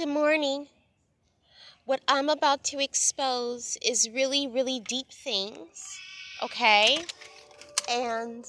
Good morning. What I'm about to expose is really, really deep things, okay? And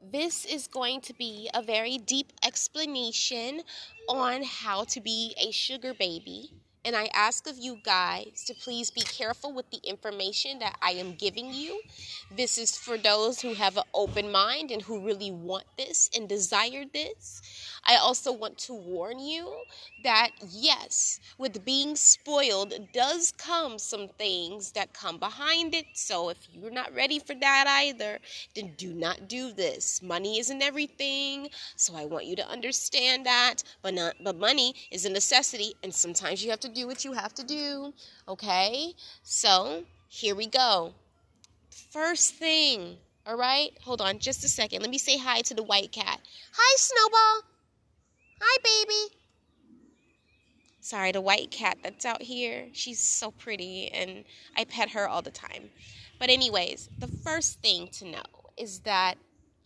this is going to be a very deep explanation on how to be a sugar baby. And I ask of you guys to please be careful with the information that I am giving you. This is for those who have an open mind and who really want this and desire this. I also want to warn you that yes, with being spoiled does come some things that come behind it. So if you're not ready for that either, then do not do this. Money isn't everything, so I want you to understand that. But not but money is a necessity and sometimes you have to do what you have to do. Okay? So, here we go. First thing, all right? Hold on just a second. Let me say hi to the white cat. Hi, Snowball. Hi, baby. Sorry, the white cat that's out here, she's so pretty and I pet her all the time. But, anyways, the first thing to know is that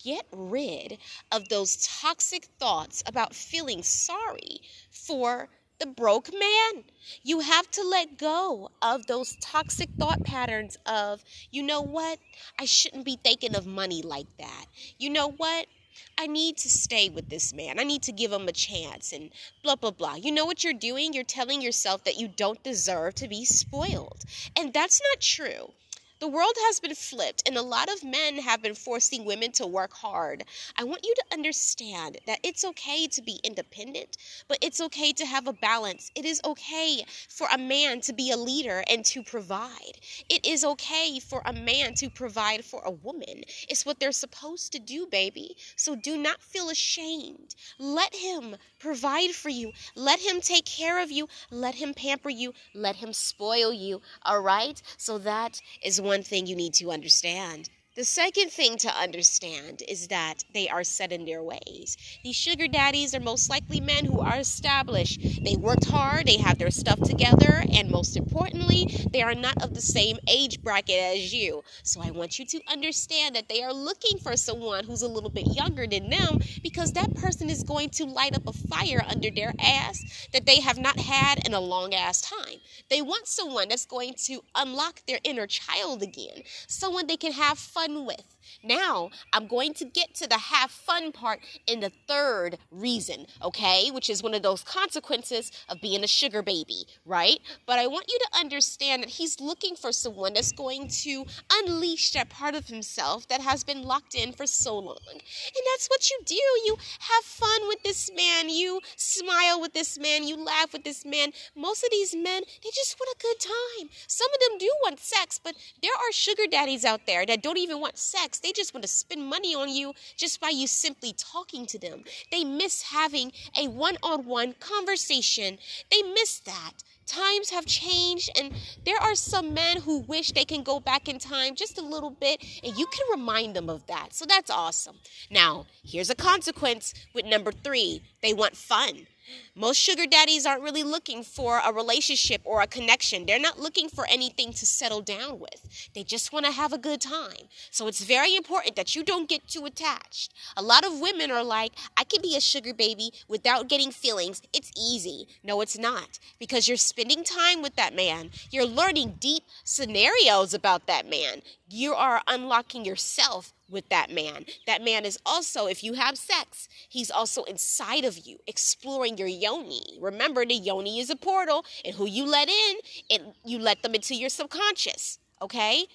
get rid of those toxic thoughts about feeling sorry for the broke man. You have to let go of those toxic thought patterns of, you know what? I shouldn't be thinking of money like that. You know what? I need to stay with this man. I need to give him a chance and blah, blah, blah. You know what you're doing? You're telling yourself that you don't deserve to be spoiled. And that's not true. The world has been flipped, and a lot of men have been forcing women to work hard. I want you to understand that it's okay to be independent, but it's okay to have a balance. It is okay for a man to be a leader and to provide. It is okay for a man to provide for a woman. It's what they're supposed to do, baby. So do not feel ashamed. Let him provide for you. Let him take care of you. Let him pamper you. Let him spoil you. All right? So that is one one thing you need to understand. The second thing to understand is that they are set in their ways. These sugar daddies are most likely men who are established. They worked hard, they have their stuff together, and most importantly, they are not of the same age bracket as you. So I want you to understand that they are looking for someone who's a little bit younger than them because that person is going to light up a fire under their ass that they have not had in a long ass time. They want someone that's going to unlock their inner child again, someone they can have fun fun with. Now, I'm going to get to the have fun part in the third reason, okay? Which is one of those consequences of being a sugar baby, right? But I want you to understand that he's looking for someone that's going to unleash that part of himself that has been locked in for so long. And that's what you do. You have fun with this man, you smile with this man, you laugh with this man. Most of these men, they just want a good time. Some of them do want sex, but there are sugar daddies out there that don't even want sex. They just want to spend money on you just by you simply talking to them. They miss having a one on one conversation. They miss that. Times have changed, and there are some men who wish they can go back in time just a little bit, and you can remind them of that. So that's awesome. Now, here's a consequence with number three they want fun. Most sugar daddies aren't really looking for a relationship or a connection. They're not looking for anything to settle down with. They just want to have a good time. So it's very important that you don't get too attached. A lot of women are like, I can be a sugar baby without getting feelings. It's easy. No, it's not. Because you're spending time with that man. You're learning deep scenarios about that man. You are unlocking yourself with that man. That man is also, if you have sex, he's also inside of you, exploring your yoni. Remember, the yoni is a portal, and who you let in, it, you let them into your subconscious. Okay?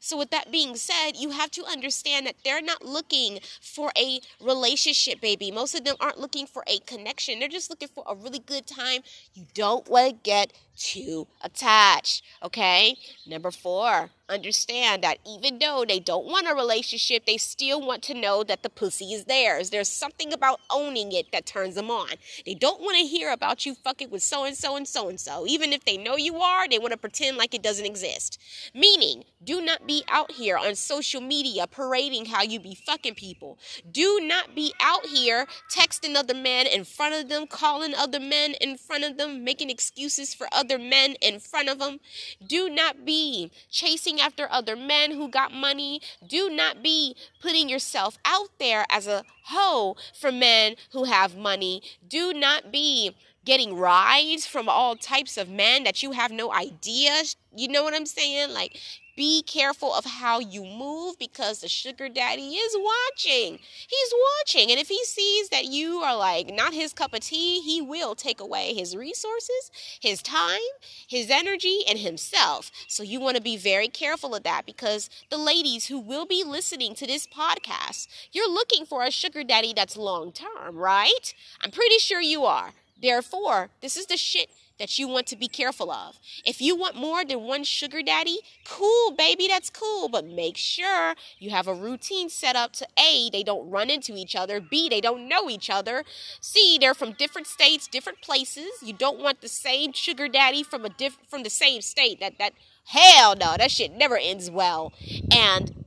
So, with that being said, you have to understand that they're not looking for a relationship, baby. Most of them aren't looking for a connection. They're just looking for a really good time. You don't want to get too attached. Okay? Number four, understand that even though they don't want a relationship, they still want to know that the pussy is theirs. There's something about owning it that turns them on. They don't want to hear about you fucking with so and so and so and so. Even if they know you are, they want to pretend like it doesn't exist. Meaning, do not be out here on social media parading how you be fucking people. Do not be out here texting other men in front of them, calling other men in front of them, making excuses for other other men in front of them. Do not be chasing after other men who got money. Do not be putting yourself out there as a hoe for men who have money. Do not be getting rides from all types of men that you have no idea. You know what I'm saying? Like, be careful of how you move because the sugar daddy is watching. He's watching. And if he sees that you are like not his cup of tea, he will take away his resources, his time, his energy, and himself. So you want to be very careful of that because the ladies who will be listening to this podcast, you're looking for a sugar daddy that's long term, right? I'm pretty sure you are. Therefore, this is the shit that you want to be careful of. If you want more than one sugar daddy, cool, baby, that's cool. But make sure you have a routine set up to A, they don't run into each other, B, they don't know each other, C, they're from different states, different places. You don't want the same sugar daddy from a diff- from the same state. That that hell no, that shit never ends well. And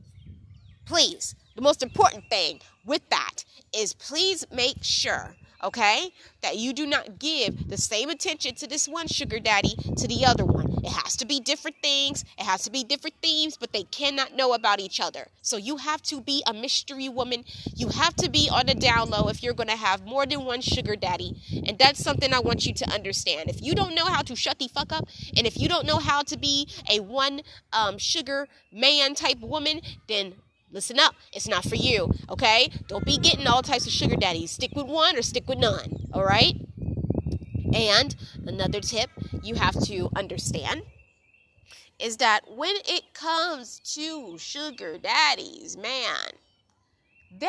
please, the most important thing with that is please make sure okay? That you do not give the same attention to this one sugar daddy to the other one. It has to be different things, it has to be different themes, but they cannot know about each other. So you have to be a mystery woman. You have to be on the down low if you're going to have more than one sugar daddy. And that's something I want you to understand. If you don't know how to shut the fuck up, and if you don't know how to be a one um, sugar man type woman, then Listen up, it's not for you, okay? Don't be getting all types of sugar daddies. Stick with one or stick with none, all right? And another tip you have to understand is that when it comes to sugar daddies, man, they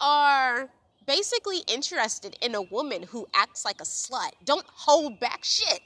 are basically interested in a woman who acts like a slut. Don't hold back shit.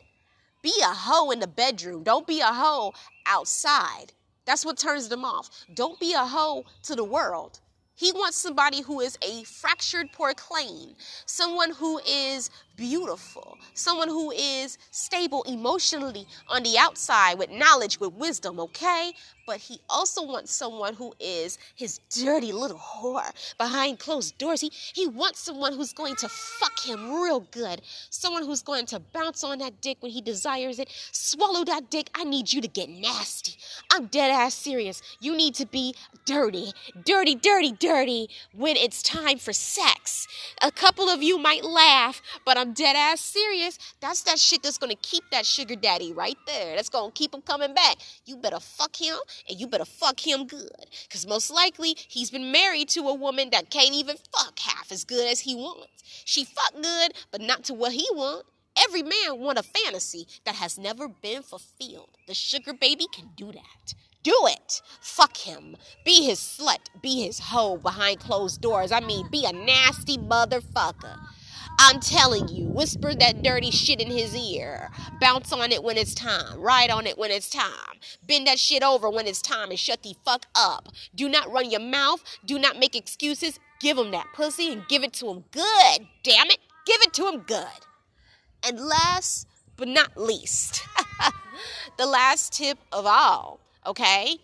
Be a hoe in the bedroom. Don't be a hoe outside. That's what turns them off. Don't be a hoe to the world. He wants somebody who is a fractured porcelain, someone who is beautiful, someone who is stable emotionally on the outside with knowledge, with wisdom, okay? But he also wants someone who is his dirty little whore behind closed doors. He, he wants someone who's going to fuck him real good, someone who's going to bounce on that dick when he desires it, swallow that dick. I need you to get nasty. I'm dead ass serious. You need to be dirty, dirty, dirty, dirty when it's time for sex. A couple of you might laugh, but I'm dead ass serious. That's that shit that's gonna keep that sugar daddy right there. That's gonna keep him coming back. You better fuck him and you better fuck him good. Cause most likely he's been married to a woman that can't even fuck half as good as he wants. She fuck good, but not to what he want. Every man want a fantasy that has never been fulfilled. The sugar baby can do that. Do it. Fuck him. Be his slut. Be his hoe behind closed doors. I mean, be a nasty motherfucker. I'm telling you, whisper that dirty shit in his ear. Bounce on it when it's time. Ride on it when it's time. Bend that shit over when it's time and shut the fuck up. Do not run your mouth. Do not make excuses. Give him that pussy and give it to him good. Damn it. Give it to him good. And last but not least, the last tip of all, okay?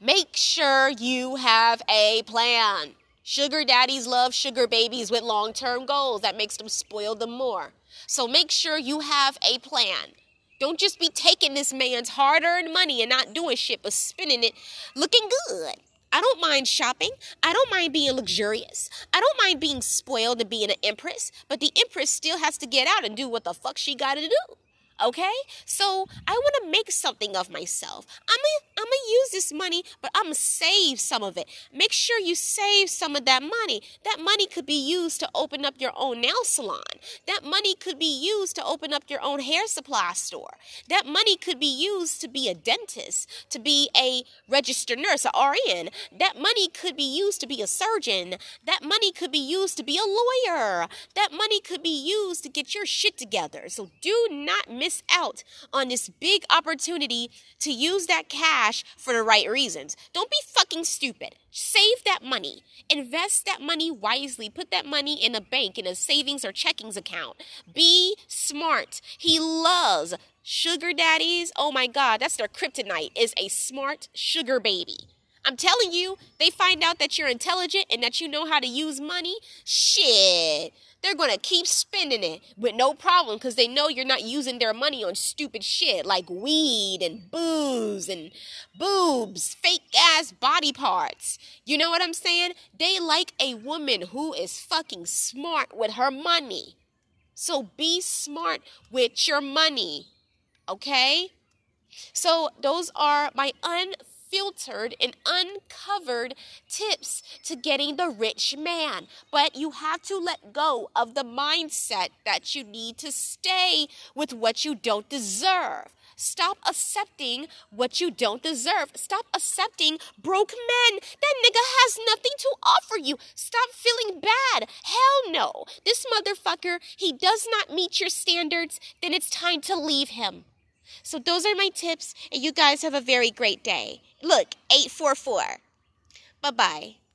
Make sure you have a plan. Sugar daddies love sugar babies with long term goals. That makes them spoil them more. So make sure you have a plan. Don't just be taking this man's hard earned money and not doing shit, but spending it looking good. I don't mind shopping. I don't mind being luxurious. I don't mind being spoiled and being an empress, but the empress still has to get out and do what the fuck she gotta do. Okay? So I want to make something of myself. I'm gonna I'm gonna use this money, but I'm gonna save some of it. Make sure you save some of that money. That money could be used to open up your own nail salon. That money could be used to open up your own hair supply store. That money could be used to be a dentist, to be a registered nurse, a RN. That money could be used to be a surgeon. That money could be used to be a lawyer. That money could be used to get your shit together. So do not miss miss out on this big opportunity to use that cash for the right reasons. Don't be fucking stupid. Save that money. Invest that money wisely. Put that money in a bank, in a savings or checkings account. Be smart. He loves sugar daddies. Oh my God, that's their kryptonite, is a smart sugar baby. I'm telling you, they find out that you're intelligent and that you know how to use money. Shit they're going to keep spending it with no problem because they know you're not using their money on stupid shit like weed and booze and boobs, fake ass body parts. You know what I'm saying? They like a woman who is fucking smart with her money. So be smart with your money. Okay? So those are my unfiltered and uncovered tips to getting the rich man. But you have to let go of the mindset that you need to stay with what you don't deserve. Stop accepting what you don't deserve. Stop accepting broke men. That nigga has nothing to offer you. Stop feeling bad. Hell no. This motherfucker, he does not meet your standards, then it's time to leave him. So those are my tips, and you guys have a very great day. Look, 844. Bye bye.